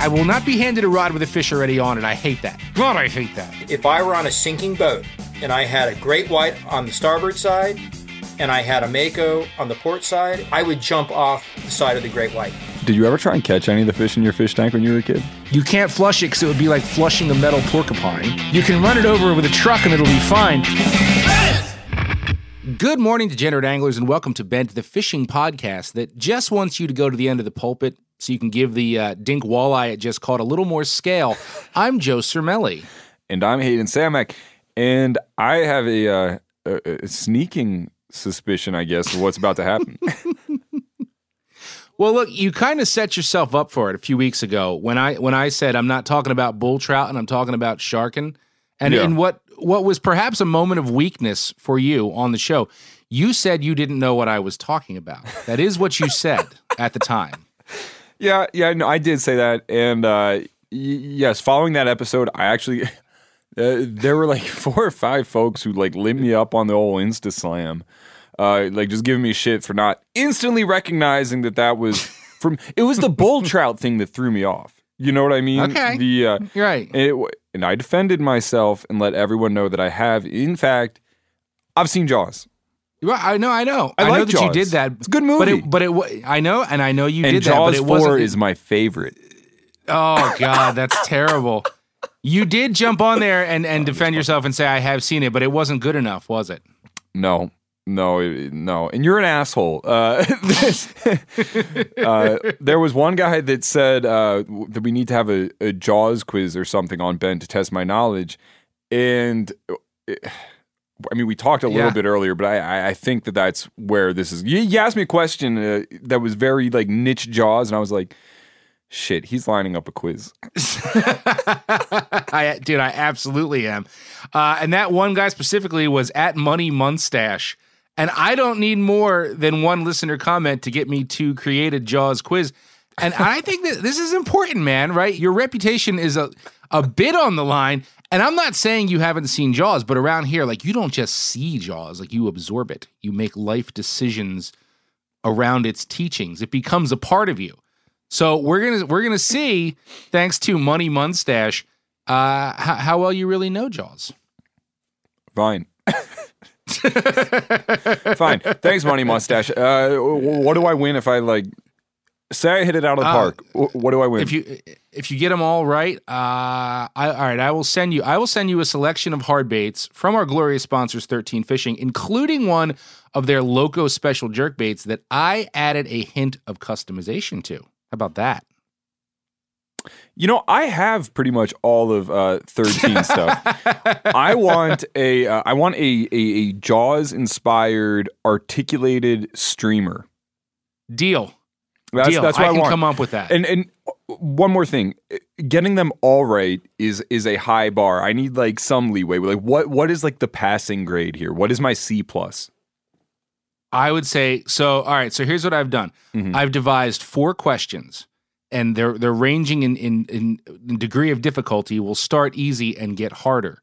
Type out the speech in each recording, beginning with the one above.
I will not be handed a rod with a fish already on it. I hate that. God, I hate that. If I were on a sinking boat and I had a great white on the starboard side and I had a mako on the port side, I would jump off the side of the great white. Did you ever try and catch any of the fish in your fish tank when you were a kid? You can't flush it because it would be like flushing a metal porcupine. You can run it over with a truck and it'll be fine. Good morning, degenerate anglers, and welcome to Bent, the fishing podcast that just wants you to go to the end of the pulpit so you can give the uh, dink walleye it just caught a little more scale. I'm Joe Cermele. And I'm Hayden Samek, and I have a, uh, a, a sneaking suspicion, I guess, of what's about to happen. Well, look, you kind of set yourself up for it a few weeks ago when I when I said I'm not talking about bull trout and I'm talking about sharking, and Yeah. in what what was perhaps a moment of weakness for you on the show, you said you didn't know what I was talking about. That is what you said at the time. Yeah, yeah, no, I did say that, and uh, y- yes, following that episode, I actually uh, there were like four or five folks who like lit me up on the old Insta Slam, uh, like just giving me shit for not instantly recognizing that that was from. It was the bull trout thing that threw me off. You know what I mean? Okay. The uh, You're right. It, and I defended myself and let everyone know that I have, in fact, I've seen Jaws. Well, I know, I know, I know like that you did that. It's a good but movie. it, but it, I know, and I know you and did that, but it 4 wasn't. is my favorite. Oh God, that's terrible. You did jump on there and, and defend yourself and say I have seen it, but it wasn't good enough, was it? No, no, no. And you're an asshole. Uh, uh, there was one guy that said uh, that we need to have a, a Jaws quiz or something on Bent to test my knowledge. And uh, I mean, we talked a little Yeah. bit earlier, but I, I, think that that's where this is. You, you asked me a question uh, that was very like niche Jaws, and I was like, shit, he's lining up a quiz. I, dude, I absolutely am. Uh, and that one guy specifically was at Money Mustache. And I don't need more than one listener comment to get me to create a Jaws quiz. And I think that this is important, man, right? Your reputation is a, a bit on the line. And I'm not saying you haven't seen Jaws, but around here, like you don't just see Jaws, like you absorb it. You make life decisions around its teachings. It becomes a part of you. So we're gonna we're gonna see, thanks to Money Mustache, uh, how, how well you really know Jaws. Fine. Fine. Thanks, Money Mustache. Uh, what do I win if I like say I hit it out of the Uh, park? What do I win? If you if you get them all right, uh, I, all right, I will send you I will send you a selection of hard baits from our glorious sponsors, Thirteen Fishing, including one of their Loco special jerk baits that I added a hint of customization to. How about that? You know, I have pretty much all of uh, thirteen stuff. I want a uh, I want a, a a Jaws inspired articulated streamer. Deal. That's, Deal. that's what I I, can want. come up with that. And and one more thing, getting them all right is is a high bar. I need like some leeway. Like what what is like the passing grade here? What is my C plus? I would say so. All right. So here's what I've done. Mm-hmm. I've devised four questions, and they're they're ranging in in, in degree of difficulty. Will start easy and get harder.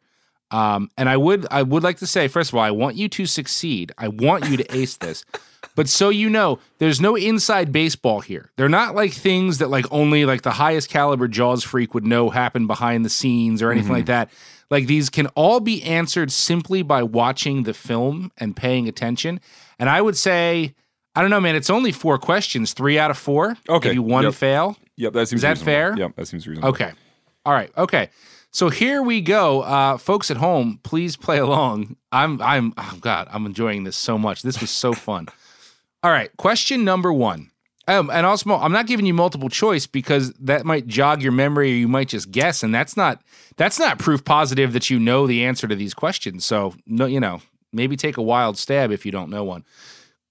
Um, and I would I would like to say first of all, I want you to succeed. I want you to ace this. But so you know, there's no inside baseball here. They're not like things that like only like the highest caliber Jaws freak would know happen behind the scenes or anything like that. Like these can all be answered simply by watching the film and paying attention. And I would say, I don't know, man. It's only four questions, three out of four. Okay, Give you one yep. fail. Yep, that seems that reasonable. fair? Yep, that seems reasonable. Okay. All right. Okay. So here we go, uh, folks at home. Please play along. I'm, I'm, oh God, I'm enjoying this so much. This was so fun. All right. Question number one. Um, and also, I'm not giving you multiple choice because that might jog your memory, or you might just guess, and that's not that's not proof positive that you know the answer to these questions. So, no, you know, maybe take a wild stab if you don't know one.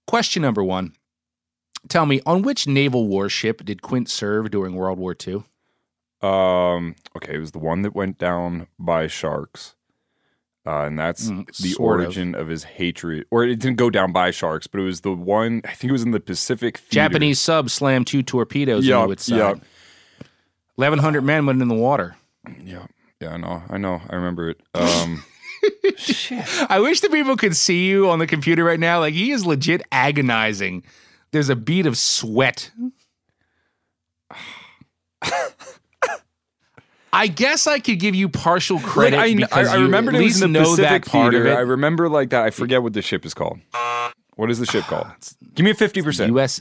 Question number one. Tell me, on which naval warship did Quint serve during World War II? Um. Okay, it was the one that went down by sharks, uh, and that's Mm, the sort of. origin of. his hatred. Or it didn't go down by sharks, but it was the one. I think it was in the Pacific. Theater. Japanese sub slammed two torpedoes Yup, into its side. yup. 1,100 men went in the water. Yeah, yeah, I know, I know, I remember it. Um. I wish the people could see you on the computer right now. Like, he is legit agonizing. There's a bead of sweat. I guess I could give you partial credit Like, I, I, because I you remember it was in the Pacific Theater. I remember like that. I forget what the ship is called. What is the ship called? Give me a fifty percent. U.S.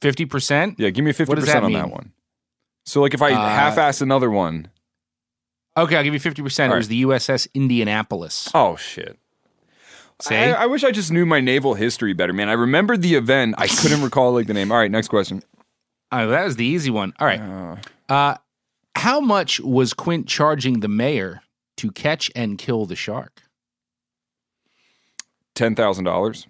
50%? Yeah, give me a fifty percent on that one. So like if I Uh, half-ass another one. Okay, I'll give you 50%. It All was the USS Indianapolis. Oh shit. I, I wish I just knew my naval history better, man. I remembered the event. I couldn't recall like the name. All right, next question. Oh, that was the easy one. All right. Uh, how much was Quint charging the mayor to catch and kill the shark? Ten thousand dollars.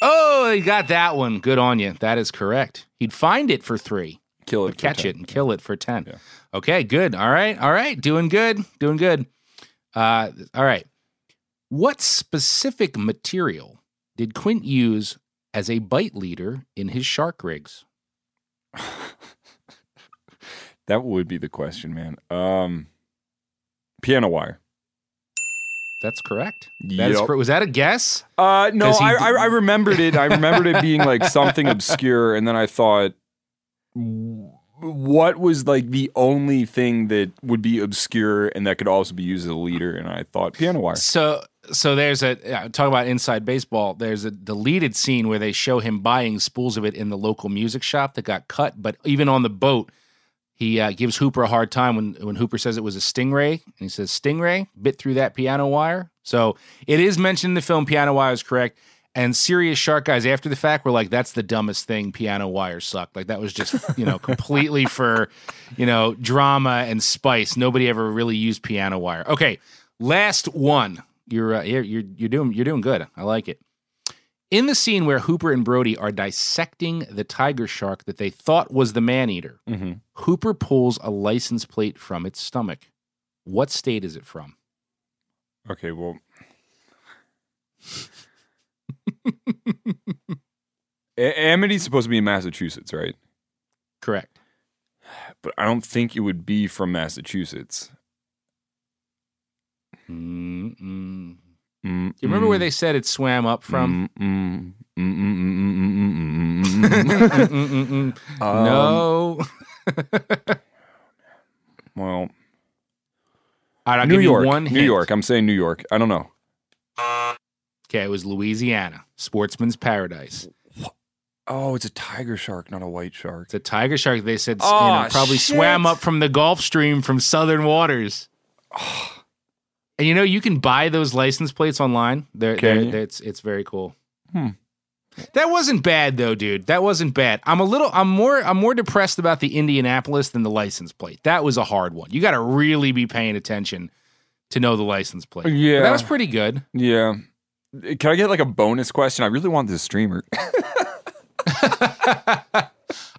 Oh, he got that one. Good on you. That is correct. He'd find it for three, Kill it. catch 10. it and kill it for 10. Yeah. Okay, good. All right. All right. Doing good. Doing good. Uh, all right. What specific material did Quint use as a bite leader in his shark rigs? That would be the question, man. Um, piano wire. That's correct. That is Yep. cor- was that a guess? Uh, no, 'Cause he I, I I remembered it. I remembered it being like something obscure, and then I thought, w- what was like the only thing that would be obscure and that could also be used as a leader? And I thought piano wire. So so there's a yeah, talk about inside baseball. There's a deleted scene where they show him buying spools of it in the local music shop that got cut. But even on the boat, he uh, gives Hooper a hard time when when Hooper says it was a stingray, and he says stingray bit through that piano wire. So it is mentioned in the film. Piano wire is correct. And serious shark guys after the fact were like, "That's the dumbest thing. Piano wire sucked. Like that was just you know completely for you know drama and spice. Nobody ever really used piano wire. Okay, last one. You're uh, you're you're doing you're doing good. I like it. In the scene where Hooper and Brody are dissecting the tiger shark that they thought was the man eater, Mhm. Hooper pulls a license plate from its stomach. What state is it from? Okay, well. A- Amity's supposed to be in Massachusetts, right? Correct. But I don't think it would be from Massachusetts. Mm-mm. Mm-mm. Do you remember where they said it swam up from? No. well, I'll New give York, you one. Hint. New York. I'm saying New York. I don't know. Okay, it was Louisiana, Sportsman's Paradise. Oh, it's a tiger shark, not a white shark. It's a tiger shark. They said oh, you know, probably shit. swam up from the Gulf Stream from southern waters. Oh and you know you can buy those license plates online. They're, they're, they're- it's it's very cool. Hmm. That wasn't bad though, dude. That wasn't bad. I'm a little. I'm more. I'm more depressed about the Indianapolis than the license plate. That was a hard one. You got to really be paying attention to know the license plate. But Yeah. that was pretty good. Yeah. Can I get like a bonus question? I really want this streamer.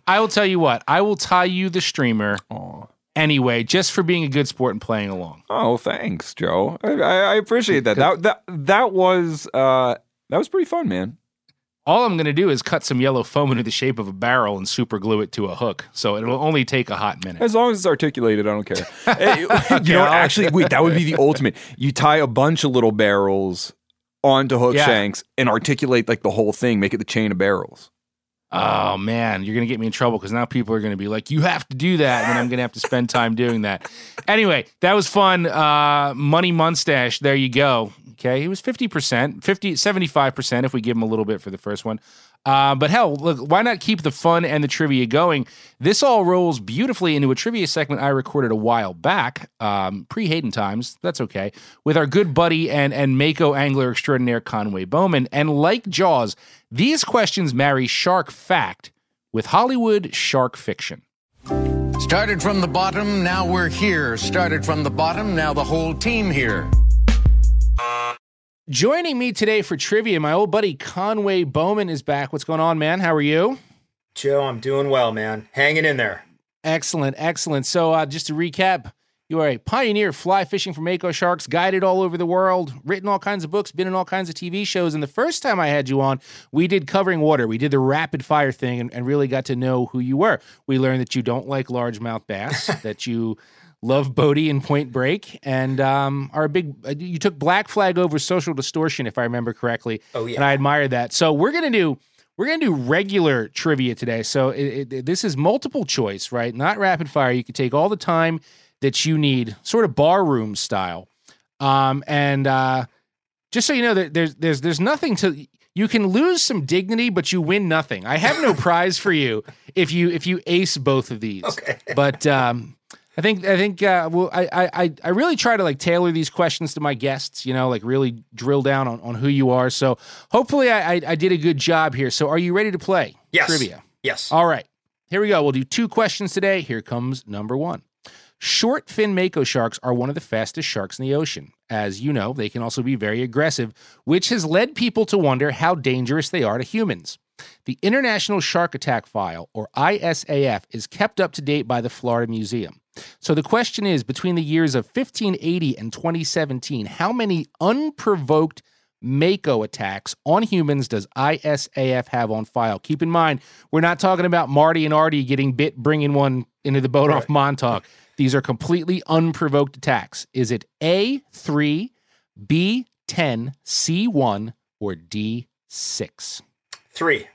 I will tell you what. I will tie you the streamer Aw. Anyway, just for being a good sport and playing along. Oh, thanks, Joe. I, I, appreciate that. That that that was uh that was pretty fun, man. All I'm going to do is cut some yellow foam into the shape of a barrel and super glue it to a hook. So it'll only take a hot minute. As long as it's articulated, I don't care. Hey, you know, actually, wait, that would be the ultimate. You tie a bunch of little barrels onto hook Yeah. shanks and articulate like the whole thing, make it the chain of barrels. Oh man, you're gonna get me in trouble because now people are gonna be like, "You have to do that," and I'm gonna have to spend time doing that. Anyway, that was fun. Uh, Money Mustache, there you go. Okay, he was 50%, 50, 75% if we give him a little bit for the first one. Uh, but hell, look, why not keep the fun and the trivia going? This all rolls beautifully into a trivia segment I recorded a while back, um, pre Hayden times. That's okay. With our good buddy and and Mako angler extraordinaire Conway Bowman. And like Jaws, these questions marry shark fact with Hollywood shark fiction. Started from the bottom, now we're here. Started from the bottom, now the whole team here. Joining me today for trivia, my old buddy Conway Bowman is back. What's going on, man? How are you? Joe, I'm doing well, man. Hanging in there. Excellent, excellent. So, uh, just to recap, you are a pioneer fly fishing for Mako sharks, guided all over the world, written all kinds of books, been in all kinds of TV shows. And the first time I had you on, we did covering water. We did the rapid fire thing and, and really got to know who you were. We learned that you don't like largemouth bass, that you love Bodie and Point Break, and um, are a big. uh, You took Black Flag over Social Distortion, if I remember correctly. Oh, yeah. and I admire that. So we're gonna do we're gonna do regular trivia today. So it, it, this is multiple choice, right? Not rapid fire. You can take all the time that you need, sort of bar room style. Um, and uh, just so you know, there's there's there's nothing to. You can lose some dignity, but you win nothing. I have no prize for you if you if you ace both of these. Okay. But um, I think I think uh, well, I, I I really try to like tailor these questions to my guests. You know, like really drill down on, on who you are. So hopefully I, I I did a good job here. So are you ready to play Yes. trivia? Yes. All right, here we go. We'll do two questions today. Here comes number one. Short fin mako sharks are one of the fastest sharks in the ocean. As you know, they can also be very aggressive, which has led people to wonder how dangerous they are to humans. The International Shark Attack File, or ISAF, is kept up to date by the Florida Museum. So the question is between the years of 1580 and 2017, how many unprovoked Mako attacks on humans does ISAF have on file? Keep in mind, we're not talking about Marty and Artie getting bit, bringing one into the boat off Montauk. These are completely unprovoked attacks. Is it A3, B10, C1, or D6? Three.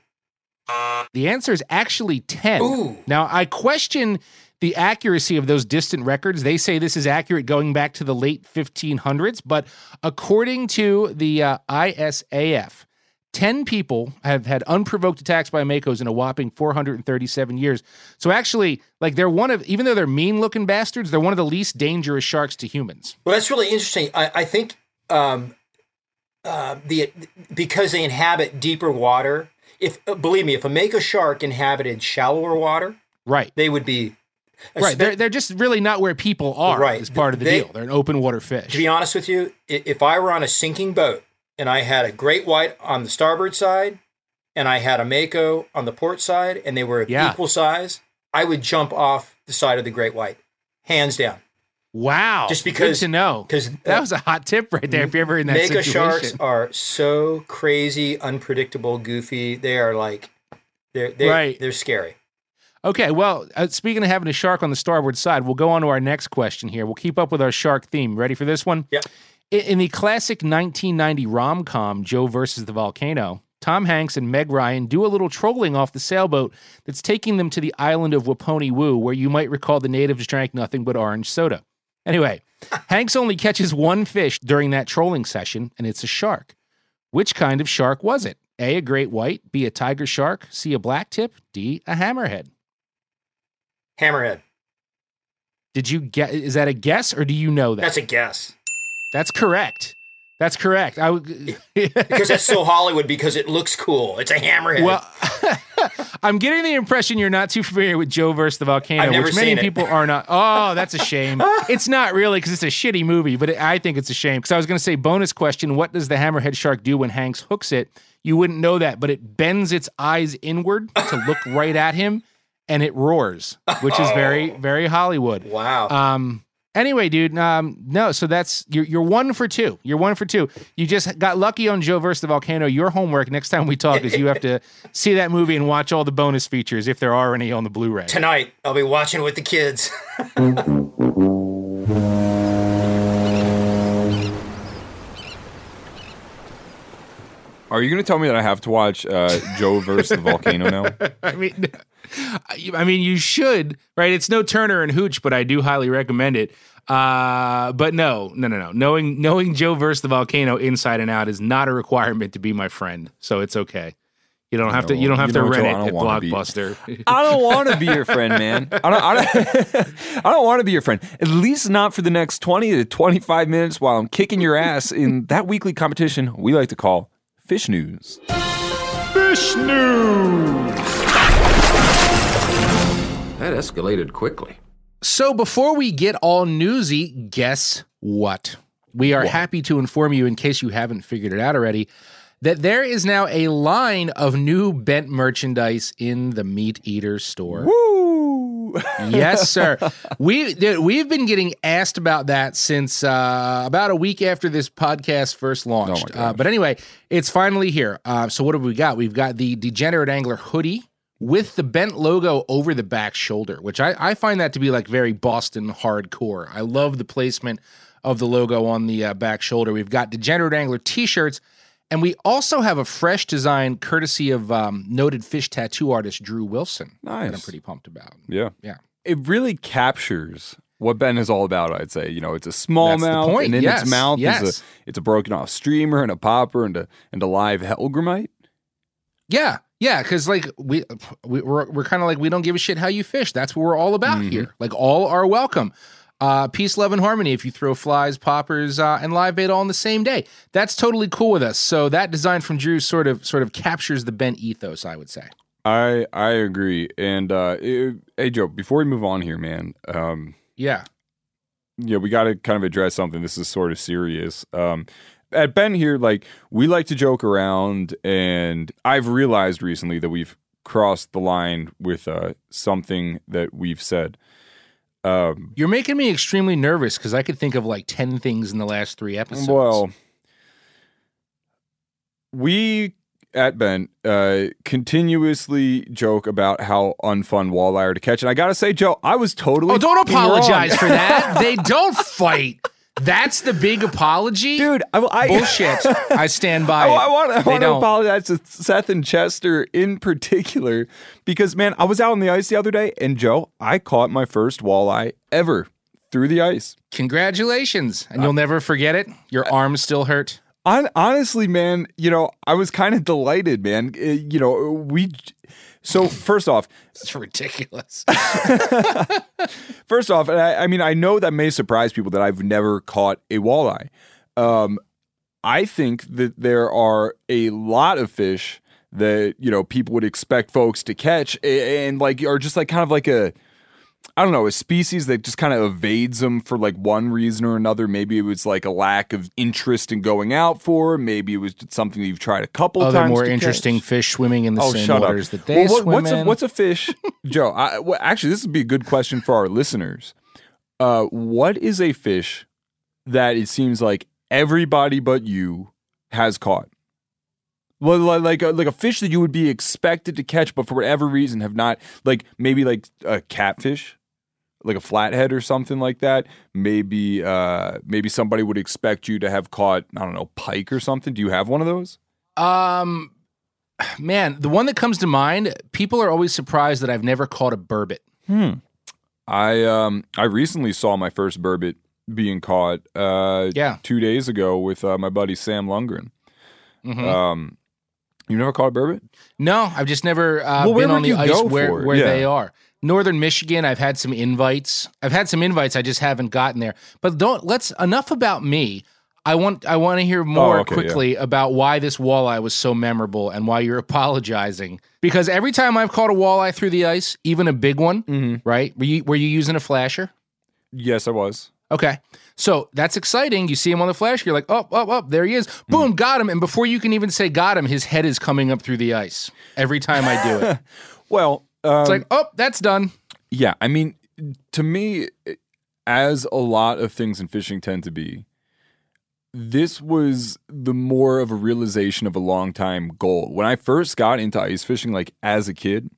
The answer is actually 10. Ooh. Now, I question the accuracy of those distant records. They say this is accurate going back to the late 1500s, but according to the uh, ISAF, 10 people have had unprovoked attacks by Makos in a whopping 437 years. So actually, like they're one of, even though they're mean looking bastards, they're one of the least dangerous sharks to humans. Well, that's really interesting. I, I think um, uh, the because they inhabit deeper water. If believe me, if a mako shark inhabited shallower water, Right. they would be Right. They're, they're just really not where people are Right. as part of the They- deal. They're an open water fish. To be honest with you, if I were on a sinking boat and I had a great white on the starboard side and I had a mako on the port side and they were Yeah. equal size, I would jump off the side of the great white, hands down. wow. Just because- Good to know. 'cause, that uh, was a hot tip right there if you're ever in that Mako situation. sharks are so crazy, unpredictable, goofy. They are like they're they're, Right. they're scary. Okay, well, uh, speaking of having a shark on the starboard side, we'll go on to our next question here. We'll keep up with our shark theme. Ready for this one? Yeah. I- In the classic 1990 rom com, Joe versus the Volcano, Tom Hanks and Meg Ryan do a little trolling off the sailboat that's taking them to the island of Waponi Woo, where you might recall the natives drank nothing but orange soda. Anyway, Hanks only catches one fish during that trolling session, and it's a shark. Which kind of shark was it? A, a great white, B, a tiger shark, C, a black tip, D, a hammerhead. Hammerhead. Did you get? Is that a guess or do you know that? That's a guess. That's correct. That's correct. I would. Because that's so Hollywood because it looks cool. It's a hammerhead. well, I'm getting the impression you're not too familiar with Joe versus the volcano, which many people are not. Oh, that's a shame. it's not really because it's a shitty movie, but it, I think it's a shame because I was going to say bonus question: What does the hammerhead shark do when Hanks hooks it? You wouldn't know that, but it bends its eyes inward to look right at him, and it roars, which is very very Hollywood. Wow. Um. Anyway, dude. Um. No. So that's you're you're one for two. You're one for two. You just got lucky on Joe versus the volcano. Your homework next time we talk is you have to see that movie and watch all the bonus features if there are any on the Blu-ray. Tonight, I'll be watching with the kids. Are you going to tell me that I have to watch uh, Joe versus the volcano now? I mean, I mean, you should, right? It's no Turner and Hooch, but I do highly recommend it. Uh, but no, no, no, no. Knowing knowing Joe versus the volcano inside and out is not a requirement to be my friend. So it's okay. You don't have to. You don't have You to know rent Joe? it I don't at wanna be- Blockbuster. I don't want to be your friend, man. I don't. I don't, I don't want to be your friend. At least not for the next twenty to twenty-five minutes while I'm kicking your ass in that weekly competition we like to call Fish News. Fish news. That escalated quickly. So before we get all newsy, guess what? We are happy to inform you, in case you haven't figured it out already, that there is now a line of new bent merchandise in the MeatEater store. Woo! Yes, sir. We dude, we've been getting asked about that since uh, about a week after this podcast first launched. Oh uh, but anyway, it's finally here. Uh, so what have we got? We've got the Degenerate Angler hoodie with the bent logo over the back shoulder, which I, I find that to be like very Boston hardcore. I love the placement of the logo on the uh, back shoulder. We've got Degenerate Angler t-shirts. And we also have a fresh design courtesy of um, noted fish tattoo artist Drew Wilson. That I'm pretty pumped about. Yeah. Yeah. It really captures what Bent is all about, I'd say. You know, it's a That's smallmouth, the point, and in yes, its mouth is yes. a it's a broken off streamer and a popper and a and a live hellgrammite. Yeah, yeah, because like we, we we're we're kind of like we don't give a shit how you fish. That's what we're all about here. Like all are welcome. Uh, peace, love, and harmony. If you throw flies, poppers, uh, and live bait all on the same day, that's totally cool with us. So that design from Drew sort of sort of captures the bent ethos, I would say. I I agree. And uh it- hey Joe, before we move on here, man, um Yeah, yeah, we got to kind of address something. This is sort of serious. Um, at Bent here, like we like to joke around, and I've realized recently that we've crossed the line with uh, something that we've said. Um, you're making me extremely nervous because I could think of like ten things in the last three episodes. well, we at Bent uh, continuously joke about how unfun walleye are to catch, and I gotta say, Joe, I was totally oh, don't fucking wrong. apologize for that. they don't fight. That's the big apology, dude. I, I Bullshit. I stand by. I. I want, I want to apologize to Seth and Chester in particular because, man, I was out on the ice the other day, and Joe, I caught my first walleye ever through the ice. Congratulations. And you'll never forget it. Your arms still hurt. Hon- honestly, man, you know, I was kind of delighted, man. Uh, you know, we. So first off, It's ridiculous. First off, and I, I mean, I know that may surprise people that I've never caught a walleye. Um, I think that there are a lot of fish that you know people would expect folks to catch, a- and like are just like kind of like a, I don't know, a species that just kind of evades them for like one reason or another. Maybe it was like a lack of interest in going out for. Maybe it was something that you've tried a couple times. Other times. more interesting catch. fish swimming in the Oh, same shut waters up. that they Well, what- swim what's in. A, what's a fish, Joe? I, well, actually, this would be a good question for our listeners. Uh, what is a fish that it seems like everybody but you has caught? Well, like a, like a fish that you would be expected to catch, but for whatever reason have not. Like maybe like a catfish, like a flathead or something like that. Maybe uh, maybe somebody would expect you to have caught. I don't know, pike or something. Do you have one of those? um, man, the one that comes to mind, people are always surprised that I've never caught a burbot. Hmm. I um I recently saw my first burbot being caught uh Yeah. two days ago with uh, my buddy Sam Lundgren. Mhm. Um, you never caught a burbot? No, I've just never uh, Well, been on the ice where, where Yeah. they are. Northern Michigan, I've had some invites. I've had some invites. I just haven't gotten there. But don't let's enough about me. I want I want to hear more Oh, okay, quickly about why this walleye was so memorable and why you're apologizing. Because every time I've caught a walleye through the ice, even a big one, Mm-hmm. right? Were you were you using a flasher? Yes, I was. Okay. So that's exciting. You see him on the flash, you're like, oh, oh, oh, there he is. Mm. Boom, got him. And before you can even say got him, his head is coming up through the ice every time I do it. Well, it's like, oh, that's done. Yeah, I mean, to me, as a lot of things in fishing tend to be, this was the more of a realization of a long time goal. When I first got into ice fishing, like as a kid,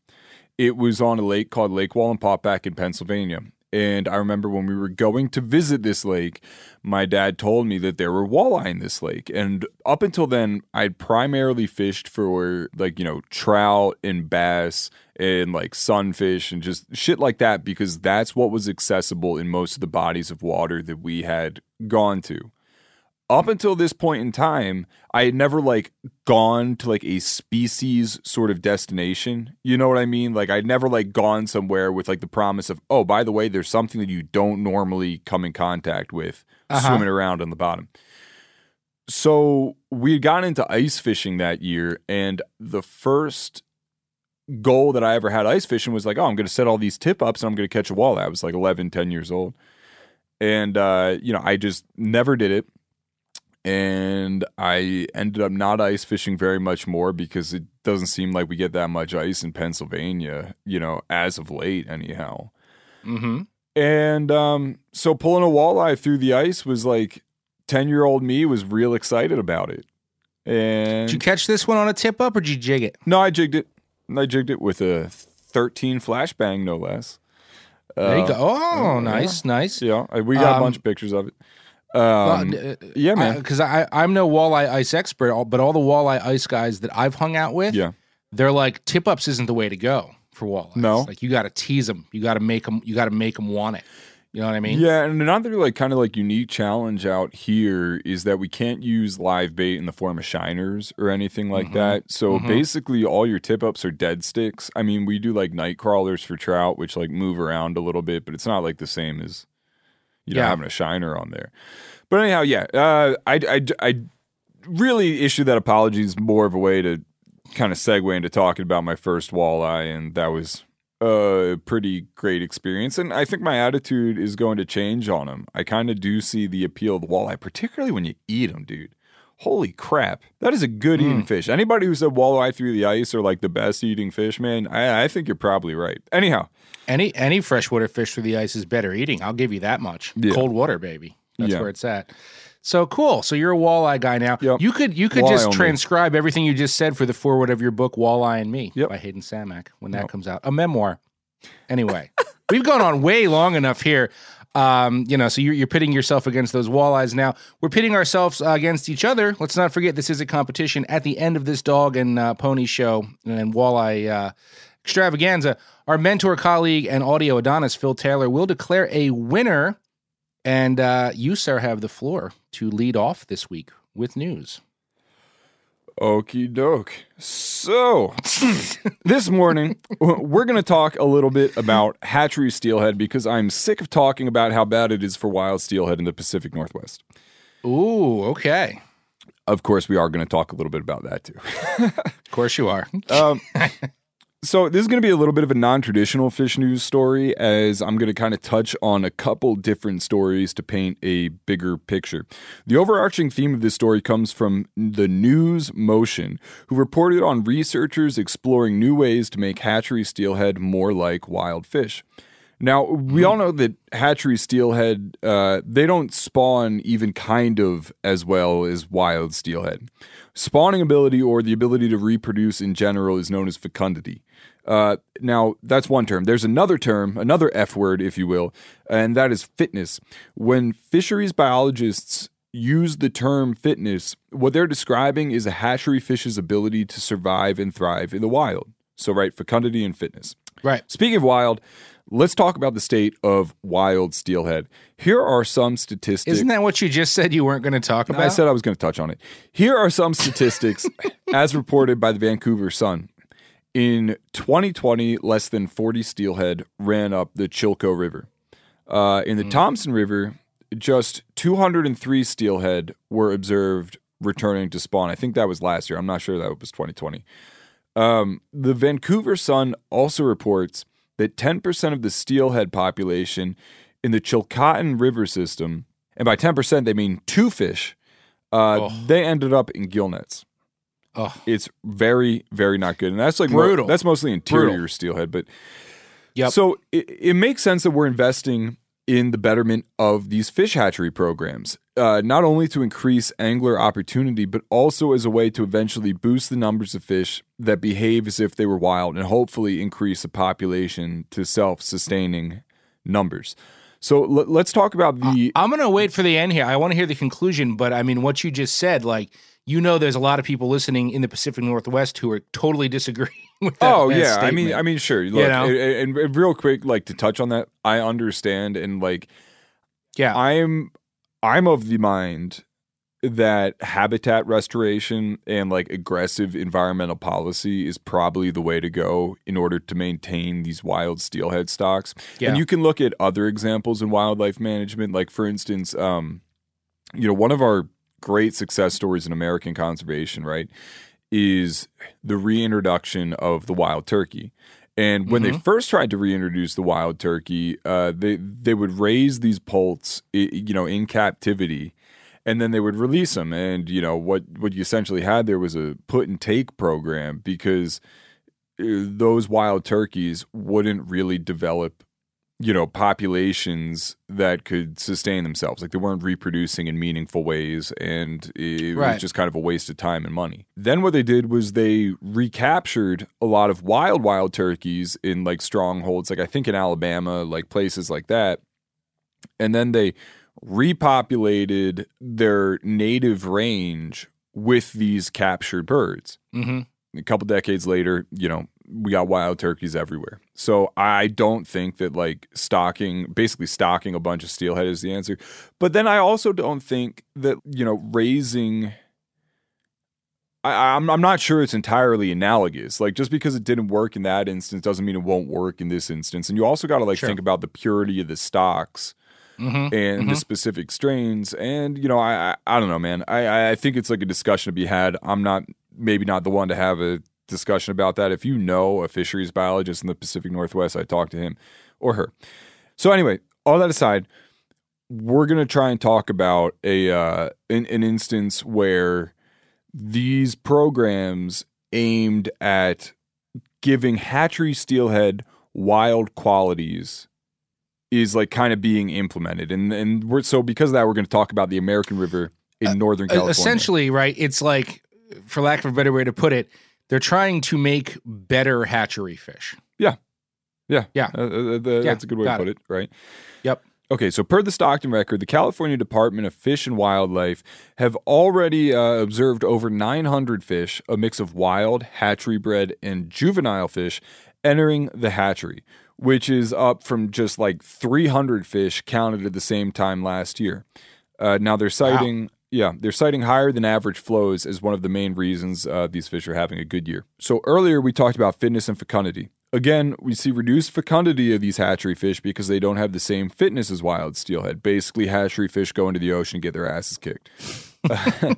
it was on a lake called Lake Wallenpaupack in Pennsylvania. And I remember when we were going to visit this lake, my dad told me that there were walleye in this lake. And up until then, I'd primarily fished for like, you know, trout and bass and like sunfish and just shit like that because that's what was accessible in most of the bodies of water that we had gone to up until this point in time, I had never like gone to like a species sort of destination. You know what I mean? Like I'd never like gone somewhere with like the promise of, oh, by the way, there's something that you don't normally come in contact with swimming around on the bottom. So we had gotten into ice fishing that year, and the first goal that I ever had ice fishing was like, oh, I'm going to set all these tip ups and I'm going to catch a walleye. I was like 11, 10 years old. And, uh, you know, I just never did it and I ended up not ice fishing very much more because it doesn't seem like we get that much ice in Pennsylvania, you know, as of late, anyhow. Mm-hmm. And um, so pulling a walleye through the ice was like 10 year old me was real excited about it. And Did you catch this one on a tip up or did you jig it? no, I jigged it. I jigged it with a 13 flashbang, no less. There you Uh, go. Oh, nice, nice. Yeah, we got a Um, bunch of pictures of it. Um, yeah, man. Because I, I'm no walleye ice expert, but all the walleye ice guys that I've hung out with, yeah. they're like tip ups isn't the way to go for walleyes. No. like you got to tease them. You got to make them. You got to make them want it. You know what I mean? Yeah, and another like kind of like unique challenge out here is that we can't use live bait in the form of shiners or anything like Mhm. that. So Mhm. basically, all your tip ups are dead sticks. I mean, we do like night crawlers for trout, which like move around a little bit, but it's not like the same as you know Yeah. having a shiner on there. But anyhow, yeah, uh, I I I really issue that apology is more of a way to kind of segue into talking about my first walleye, and that was a pretty great experience. And I think my attitude is going to change on them. I kind of do see the appeal of the walleye, particularly when you eat them, dude. Holy crap. That is a good eating fish. Anybody who said walleye through the ice are like the best eating fish, man, I, I think you're probably right. Anyhow, Any any freshwater fish through the ice is better eating. I'll give you that much. Yeah. Cold water, baby. That's Yeah. where it's at. So cool. So you're a walleye guy now. Yep. You could you could Walleye just transcribe everything you just said for the foreword of your book Walleye and Me Yep. by Hayden Samek when that comes out. A memoir. Anyway, we've gone on way long enough here. Um, you know, so you're, you're pitting yourself against those walleyes now. We're pitting ourselves uh, against each other. Let's not forget this is a competition. At the end of this dog and uh, pony show and walleye uh, extravaganza, our mentor, colleague, and audio Adonis, Phil Taylor, will declare a winner. And uh, you, sir, have the floor to lead off this week with news. Okie doke. So, this morning, we're going to talk a little bit about hatchery steelhead because I'm sick of talking about how bad it is for wild steelhead in the Pacific Northwest. Ooh, okay. Of course, we are going to talk a little bit about that too. Of course you are. Um, so this is going to be a little bit of a non-traditional fish news story, as I'm going to kind of touch on a couple different stories to paint a bigger picture. The overarching theme of this story comes from the News Motion, who reported on researchers exploring new ways to make hatchery steelhead more like wild fish. Now we all know that hatchery steelhead uh, they don't spawn even kind of as well as wild steelhead. Spawning ability or the ability to reproduce in general is known as fecundity. Uh, now that's one term. There's another term, another F word, if you will, and that is fitness. When fisheries biologists use the term fitness, what they're describing is a hatchery fish's ability to survive and thrive in the wild. So, right, fecundity and fitness. Right. Speaking of wild, let's talk about the state of wild steelhead. Here are some statistics. Isn't that what you just said you weren't going to talk about? I said I was going to touch on it. Here are some statistics as reported by the Vancouver Sun. In 2020, less than 40 steelhead ran up the Chilko River. Uh, in the Thompson River, just 203 steelhead were observed returning to spawn. I think that was last year. I'm not sure that was 2020. Um, the Vancouver Sun also reports that 10% of the steelhead population in the Chilcotin River system, and by 10% they mean two fish, uh, they ended up in gill nets. Oh. It's very, very not good. And that's like Brutal. that's mostly interior Brutal. steelhead. But yeah. so it, it makes sense that we're investing in the betterment of these fish hatchery programs, uh, not only to increase angler opportunity, but also as a way to eventually boost the numbers of fish that behave as if they were wild and hopefully increase the population to self sustaining numbers. So l- let's talk about the. I'm gonna wait for the end here. I want to hear the conclusion, but I mean, what you just said, like you know, there's a lot of people listening in the Pacific Northwest who are totally disagreeing with that. Oh yeah, I mean. I mean, sure. Look, know? and, and- and real quick, like to touch on that, I understand, and like, yeah, I'm, I'm of the mind that habitat restoration and like aggressive environmental policy is probably the way to go in order to maintain these wild steelhead stocks. Yeah. And you can look at other examples in wildlife management, like for instance, um, you know, one of our great success stories in American conservation, right, is the reintroduction of the wild turkey. And when they first tried to reintroduce the wild turkey, uh, they they would raise these poults, you know, in captivity, and then they would release them. And you know what what you essentially had there was a put and take program because uh, those wild turkeys wouldn't really develop you know populations that could sustain themselves like they weren't reproducing in meaningful ways and it Right. was just kind of a waste of time and money then what they did was they recaptured a lot of wild wild turkeys in like strongholds like i think in alabama like places like that and then they repopulated their native range with these captured birds Mhm. a couple decades later, you know, we got wild turkeys everywhere. So I don't think that like stocking, basically stocking a bunch of steelhead is the answer. But then I also don't think that you know raising. I, I'm I'm not sure it's entirely analogous. Like just because it didn't work in that instance doesn't mean it won't work in this instance. And you also got to like Sure. think about the purity of the stocks Mhm. and the Mhm. specific strains. And you know, I, I I don't know, man. I- I I think it's like a discussion to be had. I'm not maybe not the one to have a discussion about that. If you know a fisheries biologist in the Pacific Northwest, I talk to him or her. So anyway, all that aside, we're gonna try and talk about a uh, an, an instance where these programs aimed at giving hatchery steelhead wild qualities is like kind of being implemented and and we're so because of that we're going to talk about the American River in northern Uh, California. essentially, right? It's like, for lack of a better way to put it, they're trying to make better hatchery fish. Yeah. Yeah. Yeah. Uh, uh, the- Yeah, That's a good way to put it. it, right? Yep. Okay, so per the Stockton record, the California Department of Fish and Wildlife have already uh, observed over 900 fish, a mix of wild, hatchery bred, and juvenile fish, entering the hatchery, which is up from just like 300 fish counted at the same time last year. Uh, now they're citing. Yeah, they're citing higher than average flows as one of the main reasons uh, these fish are having a good year. So earlier we talked about fitness and fecundity. Again, we see reduced fecundity of these hatchery fish because they don't have the same fitness as wild steelhead. Basically, hatchery fish go into the ocean and get their asses kicked.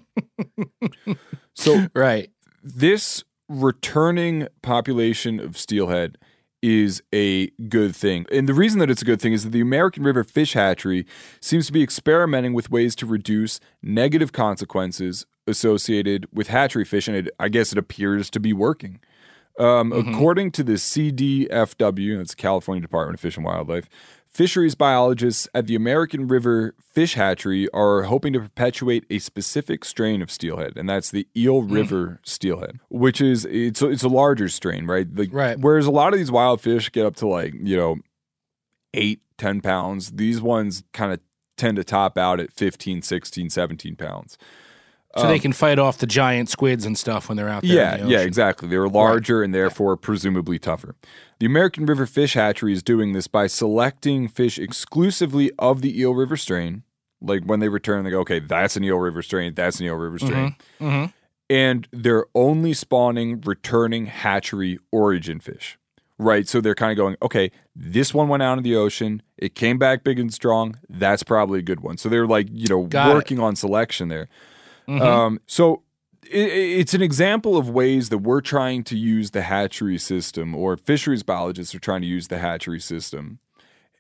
so Right. this returning population of steelhead is a good thing. And the reason that it's a good thing is that the American River Fish Hatchery seems to be experimenting with ways to reduce negative consequences associated with hatchery fish, and it, I guess it appears to be working. Um, According to the CDFW, that's California Department of Fish and Wildlife, fisheries biologists at the American River Fish Hatchery are hoping to perpetuate a specific strain of steelhead, and that's the Eel mm. River steelhead, which is it's a, it's a larger strain, right? Like, Right. Whereas a lot of these wild fish get up to like you know eight, 10 pounds, these ones kind of tend to top out at 15, 16, 17 pounds. So they can fight off the giant squids and stuff when they're out there. Um, Yeah, the yeah, exactly. They're larger and therefore presumably tougher. The American River Fish Hatchery is doing this by selecting fish exclusively of the Eel River strain. Like when they return, they go, okay, that's an Eel River strain, that's an Eel River strain. Mhm. And they're only spawning returning hatchery origin fish. Right. So they're kind of going, okay, this one went out in the ocean. It came back big and strong. That's probably a good one. So they're like, you know, Got it. working on selection there. Um, so i i- it's an example of ways that we're trying to use the hatchery system, or fisheries biologists are trying to use the hatchery system,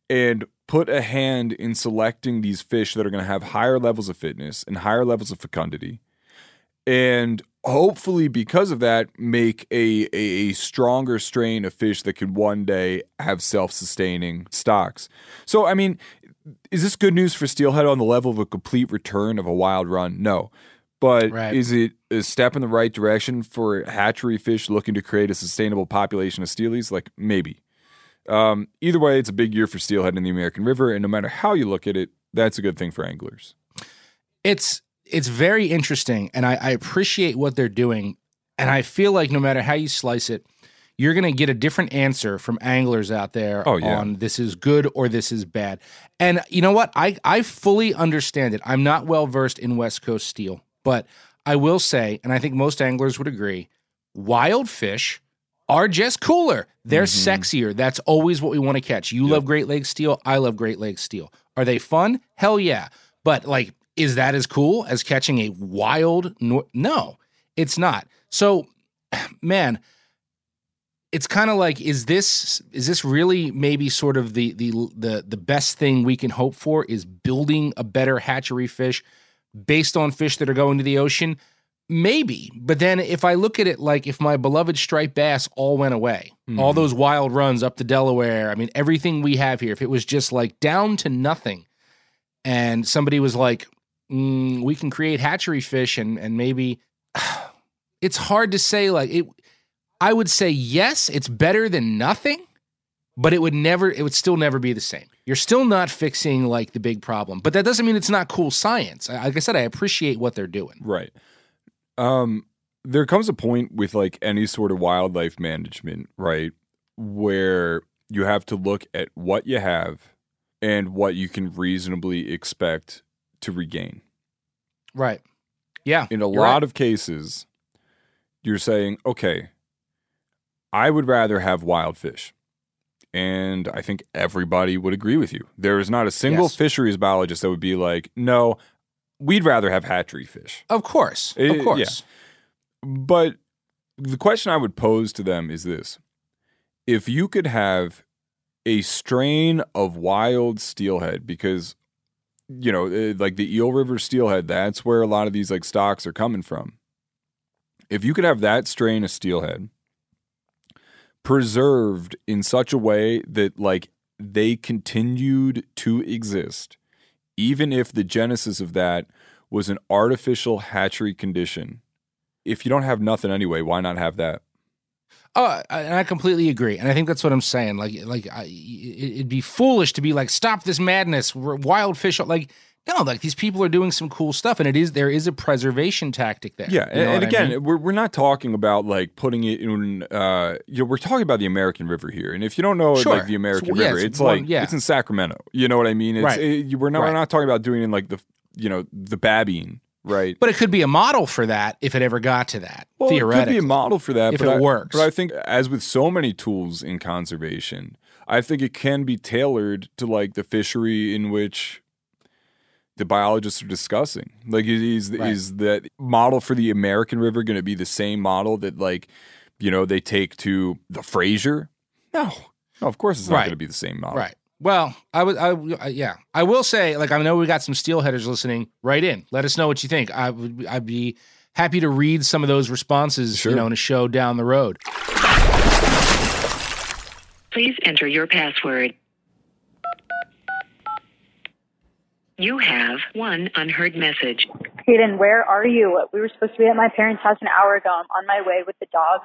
and put a hand in selecting these fish that are going to have higher levels of fitness and higher levels of fecundity, and hopefully because of that make a, a, a stronger strain of fish that could one day have self-sustaining stocks. So I mean, is this good news for steelhead on the level of a complete return of a wild run? No. But Right. is it a step in the right direction for hatchery fish looking to create a sustainable population of steelies? Like maybe. Um, either way, it's a big year for steelhead in the American River, and no matter how you look at it, that's a good thing for anglers. it's it's very interesting and I, I appreciate what they're doing and i feel like no matter how you slice it you're going to get a different answer from anglers out there Oh, yeah. on this is good or this is bad and you know what i i fully understand it i'm not well versed in west coast steel but i will say and i think most anglers would agree wild fish are just cooler. They're mm-hmm. sexier. That's always what we want to catch. You love Great Lakes steel. I love Great Lakes steel. Are they fun? Hell yeah. But like, is that as cool as catching a wild? No, it's not. So, man, it's kind of like, is this is this really maybe sort of the the the the best thing we can hope for? Is building a better hatchery fish based on fish that are going to the ocean? Maybe, but then if I look at it like if my beloved striped bass all went away, all those wild runs up to Delaware, I mean, everything we have here, if it was just like down to nothing, and somebody was like, mm, we can create hatchery fish and and maybe it's hard to say like it I would say yes, it's better than nothing, but it would never it would still never be the same. You're still not fixing like the big problem. But that doesn't mean it's not cool science. Like I said, I appreciate what they're doing. Right. Um, there comes a point with like any sort of wildlife management, right, where you have to look at what you have and what you can reasonably expect to regain. Right. Yeah. In a lot right. of cases, you're saying, okay, I would rather have wild fish. And I think everybody would agree with you. There is not a single Yes. fisheries biologist that would be like, no, we'd rather have hatchery fish. Of course. Eh, Of yeah. course. But the question I would pose to them is this if you could have a strain of wild steelhead, because, you know, eh, like the Eel River steelhead, that's where a lot of these like stocks are coming from. If you could have that strain of steelhead preserved in such a way that like they continued to exist, even if the genesis of that was an artificial hatchery condition. If you don't have nothing anyway, why not have that? Oh, and I completely agree, and I think that's what I'm saying. Like, like I, it- it'd be foolish to be like, "Stop this madness!" Wild fish. Like, no, like these people are doing some cool stuff, and it is there is a preservation tactic there. Yeah, You know and, what I again, mean? we're we're not talking about like putting it in. Uh, you know, we're talking about the American River here, and if you don't know Sure. like the American yeah, River, it's it's, one- like yeah. it's in Sacramento. You know what I mean? It's, Right. it- we're not Right. we're not talking about doing it in like the you know the Babine, right? but it could be a model for that if it ever got to that. Well, it could be a model for that if but it I, works. But I think, as with so many tools in conservation, I think it can be tailored to like the fishery in which the biologists are discussing. Like, is Right. is that model for the American River going to be the same model that like you know they take to the Fraser? No, no, of course it's not Right. going to be the same model. Right. Well, I would, I, I- yeah, I will say, like, I know we got some steelheaders listening. Right in, let us know what you think. I would, I'd be happy to read some of those responses, Sure. you know, in a show down the road. Please enter your password. You have one unheard message. Hayden, where are you? We were supposed to be at my parents' house an hour ago. I'm on my way with the dog.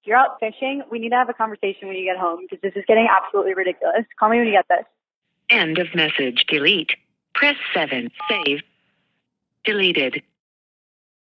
If you're out fishing, we need to have a conversation when you get home because this is getting absolutely ridiculous. Call me when you get this. End of message. Delete. Press 7. Save. Deleted.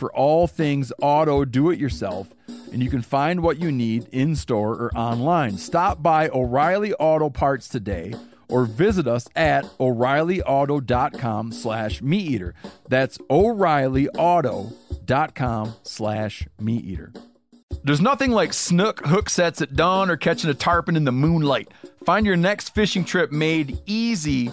for all things auto do it yourself, and you can find what you need in store or online. Stop by O'Reilly Auto Parts today or visit us at o'reillyauto.com slash meat eater. That's o'reillyauto.com slash meat eater. There's nothing like snook hook sets at dawn or catching a tarpon in the moonlight. Find your next fishing trip made easy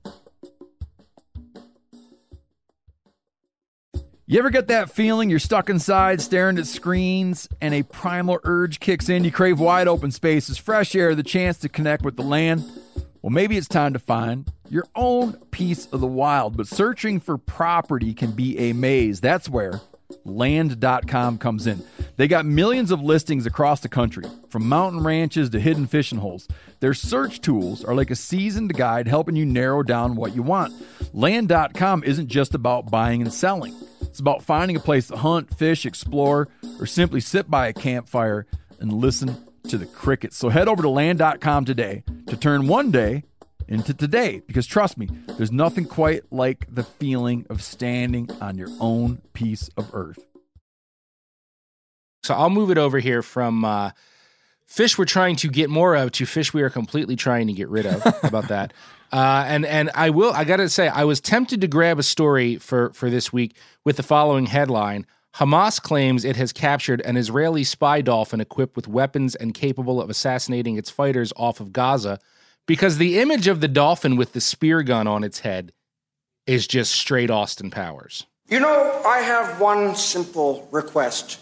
You ever get that feeling you're stuck inside staring at screens and a primal urge kicks in? You crave wide open spaces, fresh air, the chance to connect with the land. Well, maybe it's time to find your own piece of the wild, but searching for property can be a maze. That's where land.com comes in. They got millions of listings across the country, from mountain ranches to hidden fishing holes. Their search tools are like a seasoned guide helping you narrow down what you want. Land.com isn't just about buying and selling. It's about finding a place to hunt, fish, explore, or simply sit by a campfire and listen to the crickets. So head over to land.com today to turn one day into today because trust me, there's nothing quite like the feeling of standing on your own piece of earth. So I'll move it over here from uh, fish we're trying to get more of to fish we are completely trying to get rid of. How about that? Uh, and and I will I got to say I was tempted to grab a story for for this week with the following headline: Hamas claims it has captured an Israeli spy dolphin equipped with weapons and capable of assassinating its fighters off of Gaza, because the image of the dolphin with the spear gun on its head is just straight Austin Powers. You know, I have one simple request,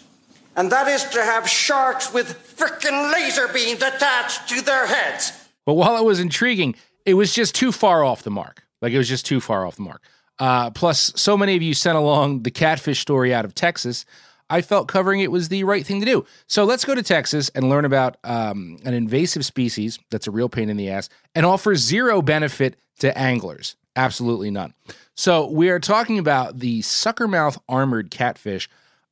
and that is to have sharks with frickin' laser beams attached to their heads. But while it was intriguing, it was just too far off the mark. Like it was just too far off the mark. Uh, plus, so many of you sent along the catfish story out of Texas. I felt covering it was the right thing to do. So let's go to Texas and learn about um, an invasive species that's a real pain in the ass and offers zero benefit to anglers. Absolutely none. So we are talking about the suckermouth armored catfish,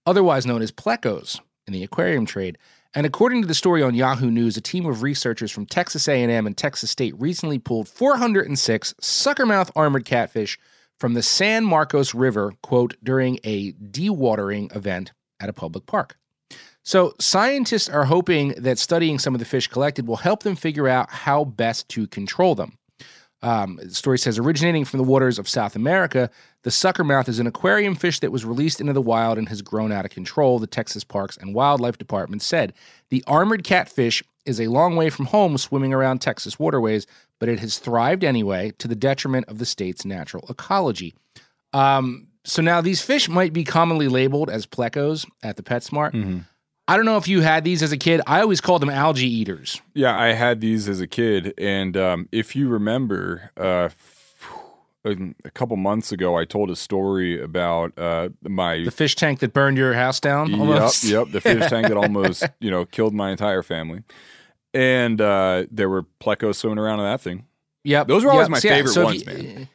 otherwise known as plecos in the aquarium trade. And according to the story on Yahoo News, a team of researchers from Texas A&M and Texas State recently pulled 406 suckermouth armored catfish from the San Marcos River, quote, during a dewatering event at a public park. So, scientists are hoping that studying some of the fish collected will help them figure out how best to control them. Um, the story says originating from the waters of South America, the suckermouth is an aquarium fish that was released into the wild and has grown out of control, the Texas Parks and Wildlife Department said. The armored catfish is a long way from home swimming around Texas waterways, but it has thrived anyway to the detriment of the state's natural ecology. Um, so now these fish might be commonly labeled as plecos at the PetSmart. I don't know if you had these as a kid. I always called them algae eaters. Yeah, I had these as a kid, and um, if you remember, uh, a a couple months ago, I told a story about uh, my The fish tank that burned your house down. Almost. Yep, yep. The fish tank that almost, you know, killed my entire family. And uh, there were plecos swimming around in that thing. Yep. Those were always Yep. my So, yeah, favorite so ones, you- man.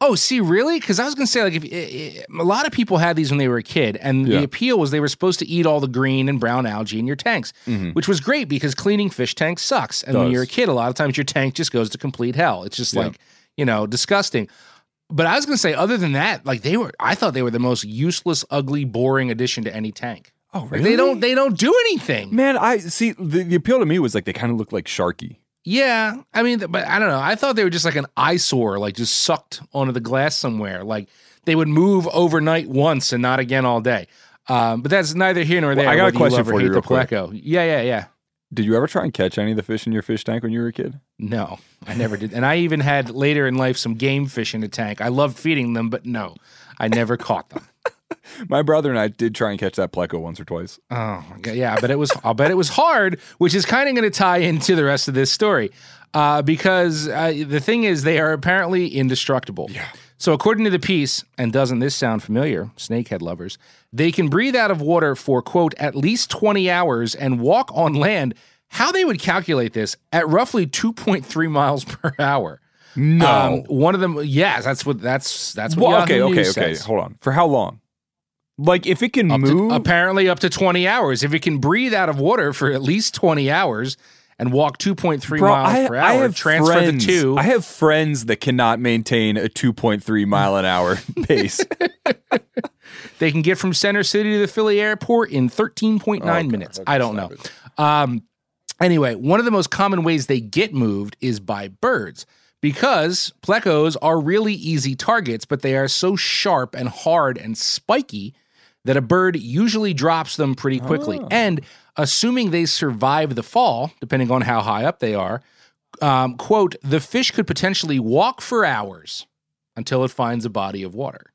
Oh, see, really? Because I was gonna say, like, if a lot of people had these when they were a kid, and Yeah. the appeal was they were supposed to eat all the green and brown algae in your tanks, Mhm. which was great because cleaning fish tanks sucks. And when you're a kid, a lot of times your tank just goes to complete hell. It's just Yeah. like, you know, disgusting. But I was gonna say, other than that, like they were, I thought they were the most useless, ugly, boring addition to any tank. Oh, Like, they don't, they don't do anything. Man, I see. The, the appeal to me was like they kind of look like Sharky. Yeah, I mean, but I don't know. I thought they were just like an eyesore, like just sucked onto the glass somewhere. Like they would move overnight once and not again all day. Um, but that's neither here nor Well, there. I got a question or for you real the quick. pleco. Yeah, yeah, yeah. Did you ever try and catch any of the fish in your fish tank when you were a kid? No, I never did. And I even had later in life some game fish in the tank. I loved feeding them, but no, I never caught them. My brother and I did try and catch that pleco once or twice. Oh, yeah, but it was. I'll bet it was hard, which is kind of going to tie into the rest of this story. uh, because uh, the thing is, they are apparently indestructible. Yeah. So, according to the piece, and doesn't this sound familiar, snakehead lovers, they can breathe out of water for, quote, at least 20 hours and walk on land. How they would calculate this at roughly 2.3 miles per hour. No. Um, one of them, yes, that's what that's that's what Well, okay, okay, okay. says. Hold on. For how long? Like if it can Up to- move, apparently up to 20 hours. If it can breathe out of water for at least 20 hours and walk 2.3 miles I, per I hour, have transfer friends, the two. I have friends that cannot maintain a 2.3 mile an hour pace. they can get from Center City to the Philly airport in 13.9 minutes. I don't know. Um, anyway, one of the most common ways they get moved is by birds because plecos are really easy targets, but they are so sharp and hard and spiky that a bird usually drops them pretty quickly. And assuming they survive the fall, depending on how high up they are, um, quote, the fish could potentially walk for hours until it finds a body of water.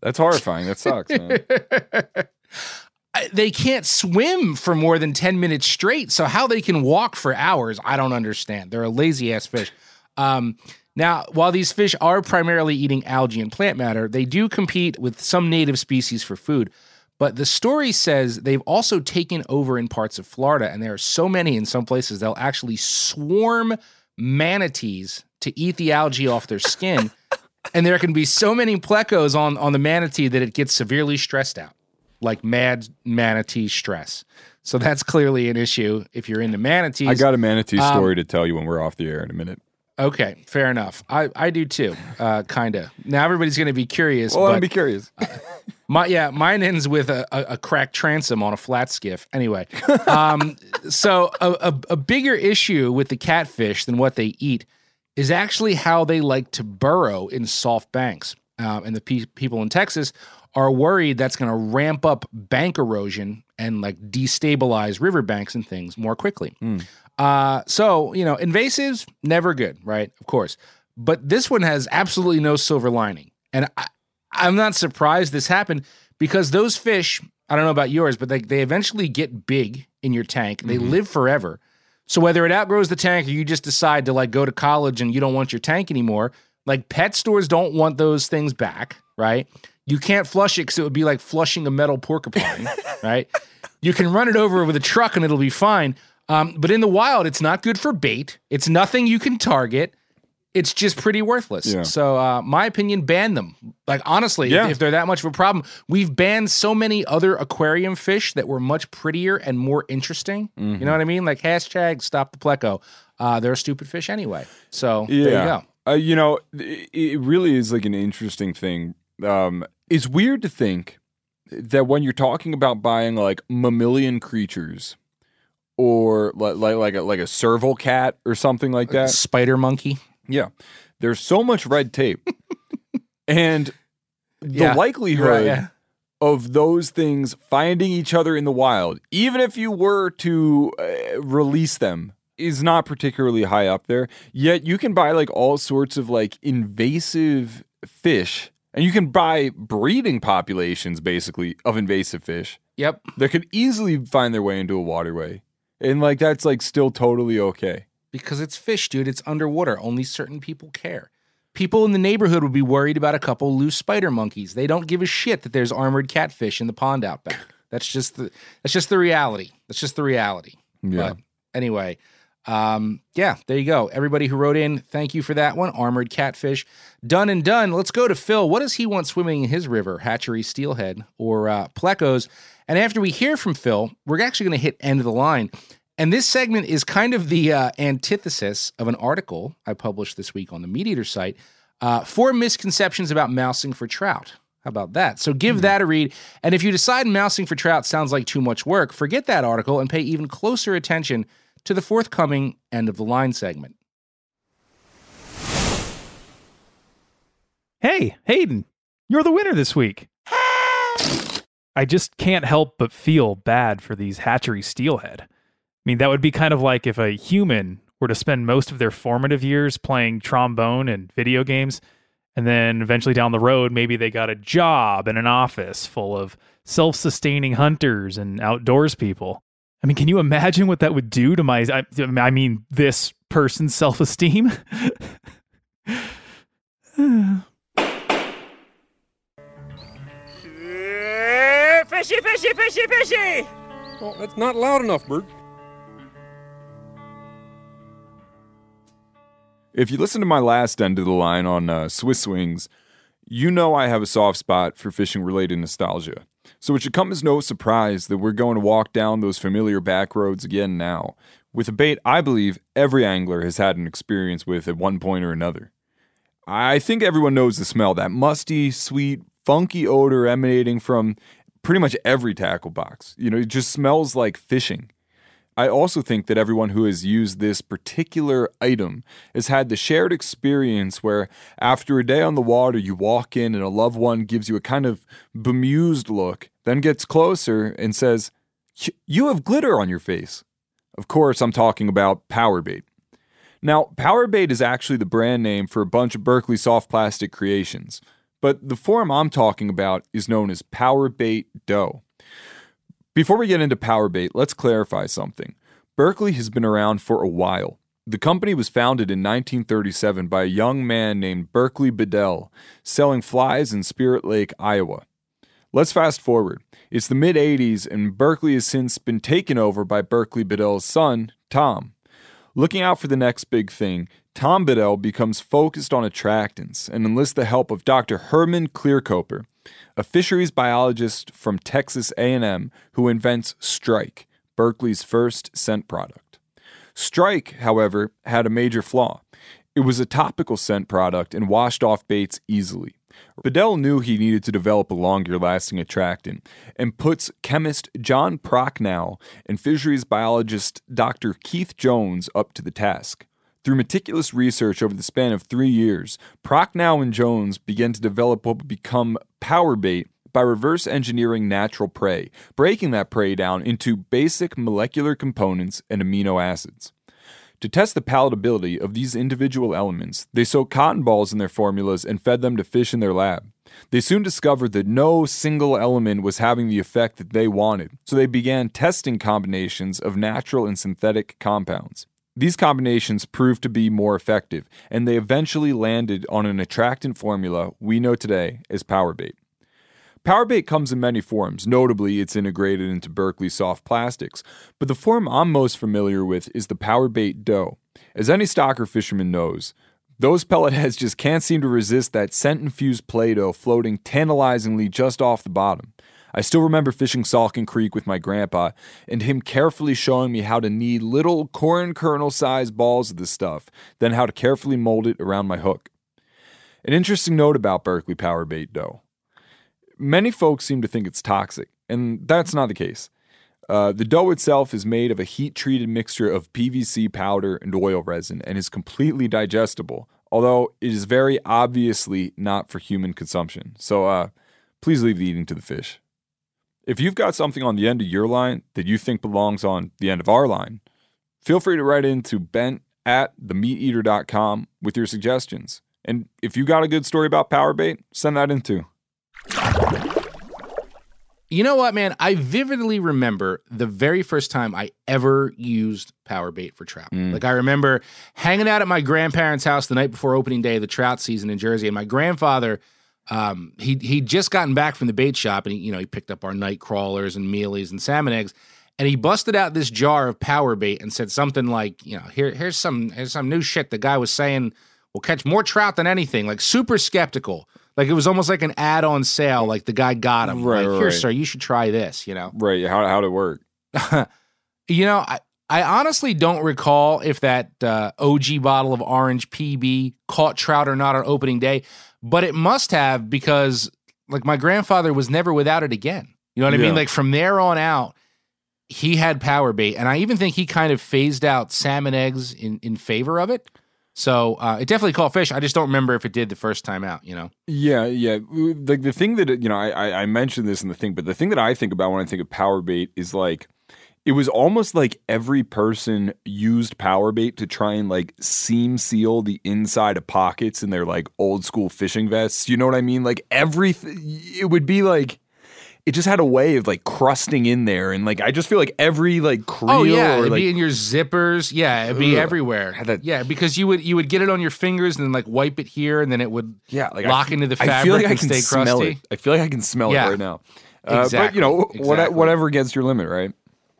That's horrifying. That sucks, man. They can't swim for more than 10 minutes straight. So, how they can walk for hours, I don't understand. They're a lazy ass fish. Um, now, while these fish are primarily eating algae and plant matter, they do compete with some native species for food. But the story says they've also taken over in parts of Florida, and there are so many in some places they'll actually swarm manatees to eat the algae off their skin. and there can be so many plecos on, on the manatee that it gets severely stressed out like mad manatee stress. So that's clearly an issue if you're into manatees. I got a manatee Um, story to tell you when we're off the air in a minute. Okay, fair enough. I, I do too, uh, kind of. Now everybody's going to be curious. Well, I'd be curious. my yeah, mine ends with a, a, a cracked transom on a flat skiff. Anyway, um, so a, a, a bigger issue with the catfish than what they eat is actually how they like to burrow in soft banks. Um, and the pe- people in Texas are worried that's going to ramp up bank erosion and like destabilize riverbanks and things more quickly. Uh, so, you know, invasives, never good, right? Of course. But this one has absolutely no silver lining. And I, I'm not surprised this happened because those fish, I don't know about yours, but they, they eventually get big in your tank. They live forever. So whether it outgrows the tank or you just decide to like go to college and you don't want your tank anymore, like pet stores don't want those things back, right? You can't flush it because it would be like flushing a metal porcupine, right? You can run it over with a truck and it'll be fine. Um, but in the wild, it's not good for bait. It's nothing you can target. It's just pretty worthless. Yeah. So, uh, my opinion, ban them. Like honestly, Yeah. if they're that much of a problem, we've banned so many other aquarium fish that were much prettier and more interesting. Mm-hmm. You know what I mean? Like hashtag stop the pleco. Uh, they're a stupid fish anyway. So there you go. Uh, you know, it, it really is like an interesting thing. Um, it's weird to think that when you're talking about buying like mammalian creatures or like like like a, like a serval cat or something like that, Spider monkey. yeah, there's so much red tape, and the Yeah, likelihood right, yeah. of those things finding each other in the wild, even if you were to uh, release them, is not particularly high up there. Yet you can buy like all sorts of like invasive fish, and you can buy breeding populations basically of invasive fish Yep. that could easily find their way into a waterway. And like that's like still totally okay. Because it's fish, dude. It's underwater. Only certain people care. People in the neighborhood would be worried about a couple loose spider monkeys. They don't give a shit that there's armored catfish in the pond out back. That's just the that's just the reality. That's just the reality. Yeah. But anyway, um, yeah, there you go. Everybody who wrote in, thank you for that one. Armored catfish, done and done. Let's go to Phil. What does he want swimming in his river? Hatchery, steelhead, or uh, plecos? And after we hear from Phil, we're actually going to hit end of the line. And this segment is kind of the uh, antithesis of an article I published this week on the MeatEater site. Uh, four misconceptions about mousing for trout. How about that? So give that a read. And if you decide mousing for trout sounds like too much work, forget that article and pay even closer attention to the forthcoming end of the line segment. Hey, Hayden, you're the winner this week. I just can't help but feel bad for these hatchery steelhead. I mean, that would be kind of like if a human were to spend most of their formative years playing trombone and video games, and then eventually down the road, maybe they got a job in an office full of self sustaining hunters and outdoors people. I mean, can you imagine what that would do to my, I, I mean, this person's self esteem? Fishy, fishy, fishy, fishy! Oh, that's not loud enough, Bert. If you listen to my last end of the line on uh, Swiss Swings, you know I have a soft spot for fishing related nostalgia. So it should come as no surprise that we're going to walk down those familiar back roads again now, with a bait I believe every angler has had an experience with at one point or another. I think everyone knows the smell, that musty, sweet, funky odor emanating from pretty much every tackle box. You know, it just smells like fishing. I also think that everyone who has used this particular item has had the shared experience where after a day on the water, you walk in and a loved one gives you a kind of bemused look, then gets closer and says, You have glitter on your face. Of course, I'm talking about Powerbait. Now, Powerbait is actually the brand name for a bunch of Berkley soft plastic creations, but the form I'm talking about is known as Powerbait Dough. Before we get into Powerbait, let's clarify something. Berkley has been around for a while. The company was founded in 1937 by a young man named Berkley Bedell, selling flies in Spirit Lake, Iowa. Let's fast forward. It's the mid 80s, and Berkley has since been taken over by Berkley Bedell's son, Tom. Looking out for the next big thing, Tom Bedell becomes focused on attractants and enlists the help of Dr. Herman Kleerekoper, a fisheries biologist from Texas A&M who invents Strike, Berkley's first scent product. Strike, however, had a major flaw. It was a topical scent product and washed off baits easily. Bedell knew he needed to develop a longer lasting attractant and puts chemist John Prochnow and fisheries biologist Dr. Keith Jones up to the task. Through meticulous research over the span of three years, Prochnow and Jones began to develop what would become power bait by reverse engineering natural prey, breaking that prey down into basic molecular components and amino acids. To test the palatability of these individual elements, they soaked cotton balls in their formulas and fed them to fish in their lab. They soon discovered that no single element was having the effect that they wanted, so they began testing combinations of natural and synthetic compounds. These combinations proved to be more effective, and they eventually landed on an attractant formula we know today as Powerbait. Powerbait comes in many forms, notably, it's integrated into Berkley soft plastics, but the form I'm most familiar with is the Powerbait dough. As any stocker fisherman knows, those pellet heads just can't seem to resist that scent infused Play Doh floating tantalizingly just off the bottom. I still remember fishing Salkin Creek with my grandpa and him carefully showing me how to knead little corn kernel sized balls of this stuff, then how to carefully mold it around my hook. An interesting note about Berkley Powerbait dough. Many folks seem to think it's toxic, and that's not the case. Uh, the dough itself is made of a heat treated mixture of PVC powder and oil resin and is completely digestible, although it is very obviously not for human consumption. So uh, please leave the eating to the fish. If you've got something on the end of your line that you think belongs on the end of our line, feel free to write into bent at themeateater.com with your suggestions. And if you got a good story about power bait, send that in too. You know what, man? I vividly remember the very first time I ever used power bait for trout. Mm. Like I remember hanging out at my grandparents' house the night before opening day of the trout season in Jersey, and my grandfather, um, he he'd just gotten back from the bait shop, and he you know he picked up our night crawlers and mealies and salmon eggs, and he busted out this jar of power bait and said something like, you know, here here's some here's some new shit. The guy was saying we'll catch more trout than anything. Like super skeptical. Like it was almost like an ad-on sale. Like the guy got him. Right, like, here, right. sir, you should try this. You know. Right. How, how'd it work? you know, I, I honestly don't recall if that uh, OG bottle of orange PB caught trout or not on opening day, but it must have because like my grandfather was never without it again. You know what I Yeah. mean? Like from there on out, he had power bait, and I even think he kind of phased out salmon eggs in in favor of it. So uh, it definitely caught fish. I just don't remember if it did the first time out. You know. Yeah, yeah. Like the thing that you know, I, I mentioned this in the thing, but the thing that I think about when I think of power bait is like it was almost like every person used power bait to try and like seam seal the inside of pockets in their like old school fishing vests. You know what I mean? Like every, It would be like it just had a way of like crusting in there, and like I just feel like every like creel Oh yeah, or it'd like be in your zippers. Yeah, it'd be Ugh. everywhere. yeah, because you would you would get it on your fingers and then like wipe it here, and then it would yeah, like lock I, into the fabric I feel like I can stay smell it. I feel like I can smell Yeah. it right now. Uh, Exactly, But you know, what, exactly. whatever gets your limit, right?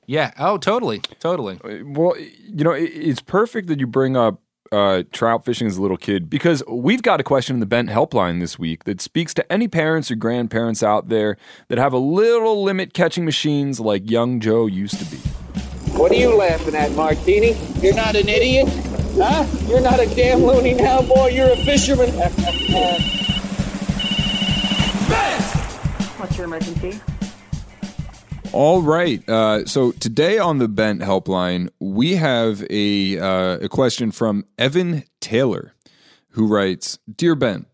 Yeah. Oh, totally, totally. Well, you know, it's perfect that you bring up uh, trout fishing as a little kid because we've got a question in the Bent Helpline this week that speaks to any parents or grandparents out there that have a little limit catching machines like young Joe used to be. What are you laughing at, Martini? You're not an idiot? Huh? You're not a damn loony now, boy. You're a fisherman. What's your emergency? All right. Uh, so today on the Bent Helpline, we have a uh, a question from Evan Taylor, who writes, "Dear Bent,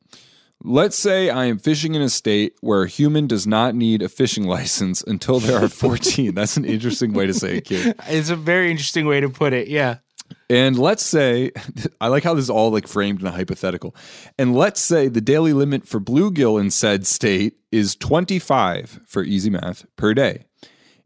let's say I am fishing in a state where a human does not need a fishing license until they are 14. That's an interesting way to say it, kid. It's a very interesting way to put it. Yeah. And let's say, I like how this is all like framed in a hypothetical. And let's say the daily limit for bluegill in said state is 25 for easy math per day.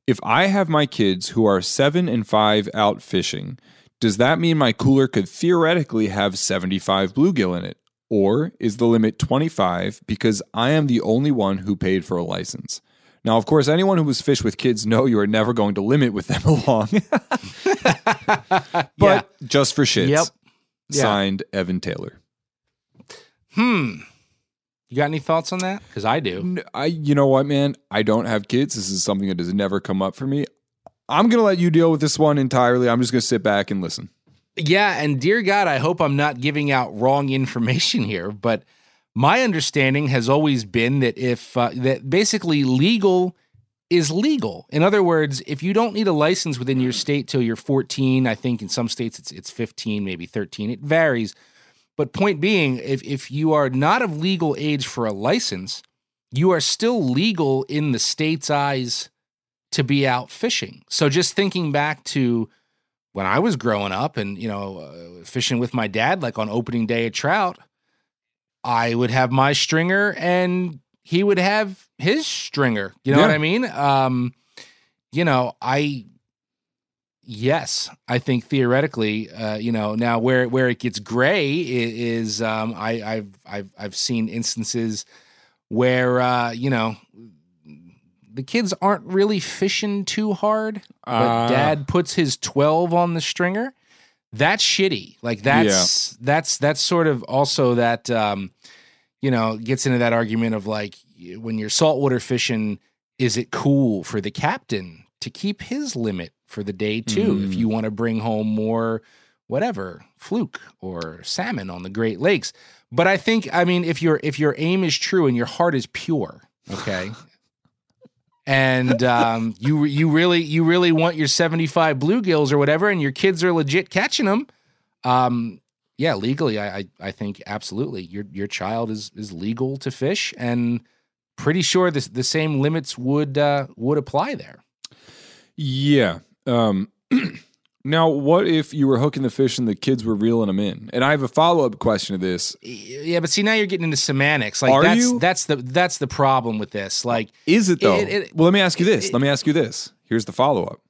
If I have my kids who are seven and five out fishing, does that mean my cooler could theoretically have 75 bluegill in it? Or is the limit 25 because I am the only one who paid for a license? Now, of course, anyone who has fished with kids know you are never going to limit with them along. but just for shits. Yep. Yeah. Signed Evan Taylor. Hmm. You got any thoughts on that? Because I do. N- I, you know what, man? I don't have kids. This is something that has never come up for me. I'm going to let you deal with this one entirely. I'm just going to sit back and listen. Yeah, and dear God, I hope I'm not giving out wrong information here, but my understanding has always been that if uh, that basically legal is legal. In other words, if you don't need a license within your state till you're 14, I think in some states it's it's 15, maybe 13. It varies. But point being, if if you are not of legal age for a license, you are still legal in the state's eyes to be out fishing. So just thinking back to when I was growing up and you know uh, fishing with my dad, like on opening day of trout, I would have my stringer and he would have his stringer. You know what I mean? Um, you know, I yes, I think theoretically, uh, you know, now where where it gets gray is um, I, I've I've I've seen instances where uh, you know the kids aren't really fishing too hard, but Ah. dad puts his 12 on the stringer. That's shitty. Like that's that's that's sort of also that um you know, gets into that argument of like when you're saltwater fishing, is it cool for the captain to keep his limit for the day too if Mm. you want to bring home more whatever, fluke or salmon on the Great Lakes. But I think I mean if your if your aim is true and your heart is pure, okay? and um, you you really you really want your 75 bluegills or whatever and your kids are legit catching them um, yeah legally I, I i think absolutely your your child is is legal to fish and pretty sure the, the same limits would uh, would apply there Yeah. Um, now, what if you were hooking the fish and the kids were reeling them in? And I have a follow up question to this. yeah but see now you're getting into semantics like Are that's you? that's the that's the problem with this like Is it though? It- it- well, let me ask you this. let me ask you this. Here's the follow up.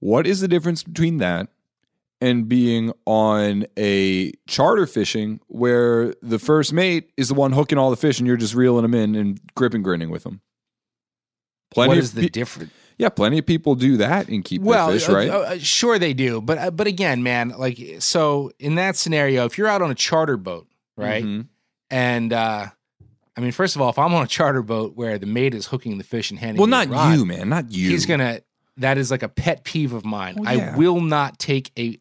What is the difference between that and being on a charter fishing where the first mate is the one hooking all the fish and you're just reeling them in and grip and grinning with them? what of the pe- difference Yeah, plenty of people do that and keep well, fish, uh, right? uh, uh, sure they do, but uh, but again, man, like so in that scenario, if you're out on a charter boat, right, Mhm. and uh, I mean, first of all, if I'm on a charter boat where the mate is hooking the fish and handing, well, not rod, you, man. Not you. He's gonna. That is like a pet peeve of mine. Well, yeah. I will not take a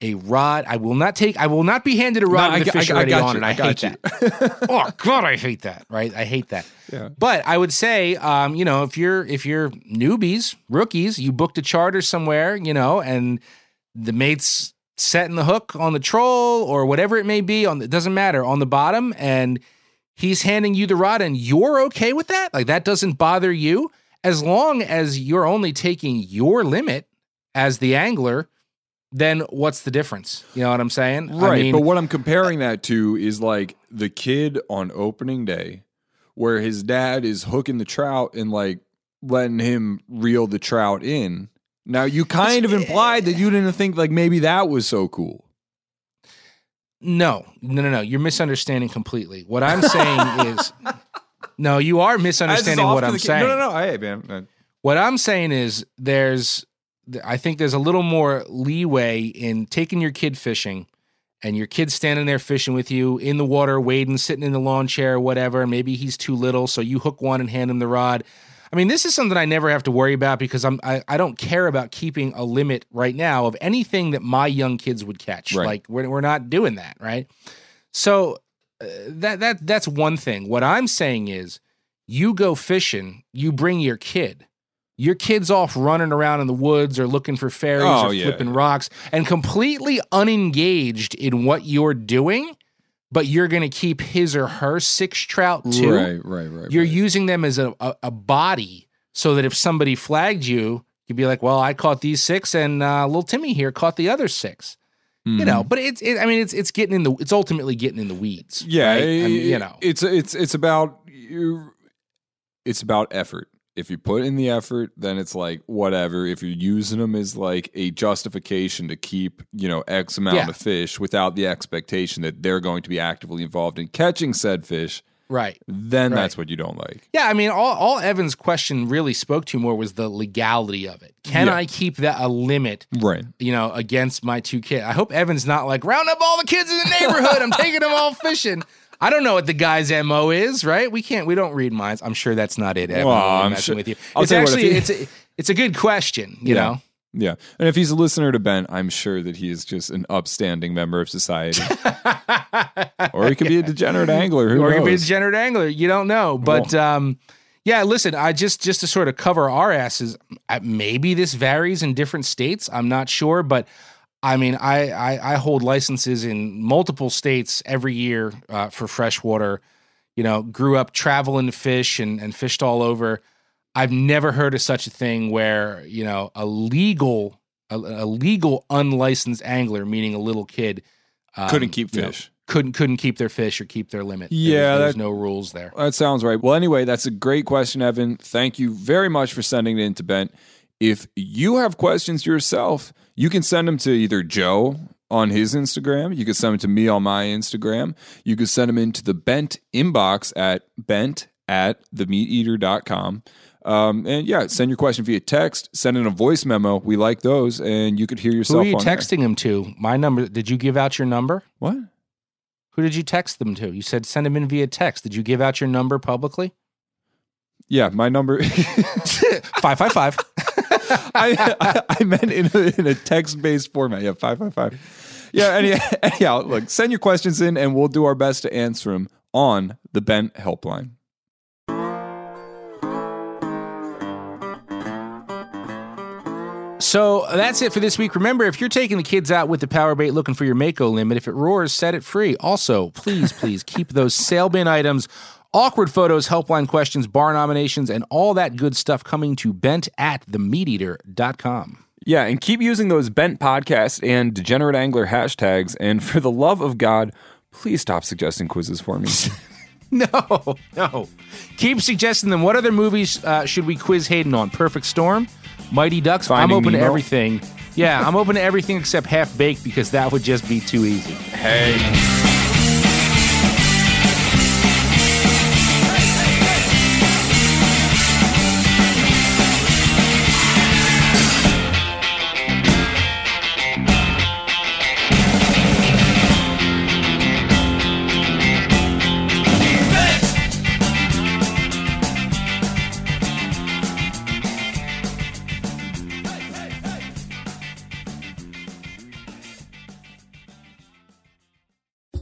a rod. I will not take. I will not be handed a rod I with I fish I already got on it. I I, got hate you. that. oh God, I hate that. Right, I hate that. Yeah. But I would say, um, you know, if you're if you're newbies, rookies, you booked a charter somewhere, you know, and the mate's setting the hook on the troll or whatever it may be on. It doesn't matter on the bottom, and he's handing you the rod, and you're okay with that. Like that doesn't bother you as long as you're only taking your limit as the angler. Then what's the difference? You know what I'm saying? I Right. mean, but what I'm comparing that to is like the kid on opening day where his dad is hooking the trout and like letting him reel the trout in. Now you kind of implied that you didn't think like maybe that was so cool. No, no, no, no. You're misunderstanding completely. What I'm saying is, no, you are misunderstanding what I'm saying. No, no, no. Hey, man. What I'm saying is there's I think there's a little more leeway in taking your kid fishing and your kid's standing there fishing with you in the water, wading, sitting in the lawn chair or whatever. Maybe he's too little, so you hook one and hand him the rod. I mean, this is something I never have to worry about because I'm I, I don't care about keeping a limit right now of anything that my young kids would catch. Right. Like we're we're not doing that, right? So uh, that that that's one thing. What I'm saying is, you go fishing, you bring your kid. Your kid's off running around in the woods or looking for fairies Oh, or yeah, flipping rocks and completely unengaged in what you're doing, but you're going to keep his or her six trout too. Right, right, right. You're using them as a, a, a body so that if somebody flagged you, you'd be like, well, I caught these six and uh, little Timmy here caught the other six. You know, Mhm. but it's, it, I mean, it's, it's getting in the, it's ultimately getting in the weeds. Yeah, right? I mean, you know, it's it's it's about you- it's about effort. If you put in the effort, then it's like whatever. If you're using them as like a justification to keep you know X amount Yeah. of fish without the expectation that they're going to be actively involved in catching said fish, right. then Right. that's what you don't like. Yeah, I mean, all, all Evan's question really spoke to more was the legality of it. Can Yeah. I keep that a limit? Right. You know, against my two kids. I hope Evan's not like round up all the kids in the neighborhood. I'm taking them all fishing. I don't know what the guy's mo is, right? We can't. We don't read minds. I'm sure that's not it. Well, I'm I'm messing sure- with you. I'll it's tell you actually it's a, it's a good question. You Yeah. know. Yeah. And if he's a listener to Bent, I'm sure that he is just an upstanding member of society. or he could be a degenerate angler. Who or knows? you be a degenerate angler. You don't know. But um, yeah, listen, I just just to sort of cover our asses, uh, maybe this varies in different states. I'm not sure, but I mean, I I, I hold licenses in multiple states every year uh, for freshwater. You know, grew up traveling to fish and, and fished all over. I've never heard of such a thing where you know a legal a, a legal unlicensed angler, meaning a little kid, um, Couldn't keep you know, fish. couldn't couldn't keep their fish or keep their limit. Yeah, there's that- no rules there. That sounds right. Well, anyway, that's a great question, Evan. Thank you very much for sending it in to Bent. If you have questions yourself, you can send them to either Joe on his Instagram. You can send them to me on my Instagram. You can send them into the Bent inbox at bent at themeateater.com. Um, and yeah, send your question via text, send in a voice memo. We like those, and you could hear yourself. Who are you on there. texting him to? My number. Did you give out your number? What? Who did you text them to? You said send them in via text. Did you give out your number publicly? Yeah, my number. five five five. I, I meant in a, in a text based format. Yeah, five five five. Yeah. Any, anyhow, look, send your questions in, and we'll do our best to answer them on the Bent helpline. So that's it for this week. Remember, if you're taking the kids out with the power bait looking for your Mako limit, if it roars, set it free. Also, please, please keep those sale bin items, awkward photos, helpline questions, bar nominations, and all that good stuff coming to bent at themeateater.com. Yeah, and keep using those Bent podcast and Degenerate Angler hashtags. And for the love of God, please stop suggesting quizzes for me. No, no. Keep suggesting them. What other movies uh, should we quiz Hayden on? Perfect Storm, Mighty Ducks. Finding I'm open to everything. Yeah, I'm open to everything except Half Baked because that would just be too easy. Hey.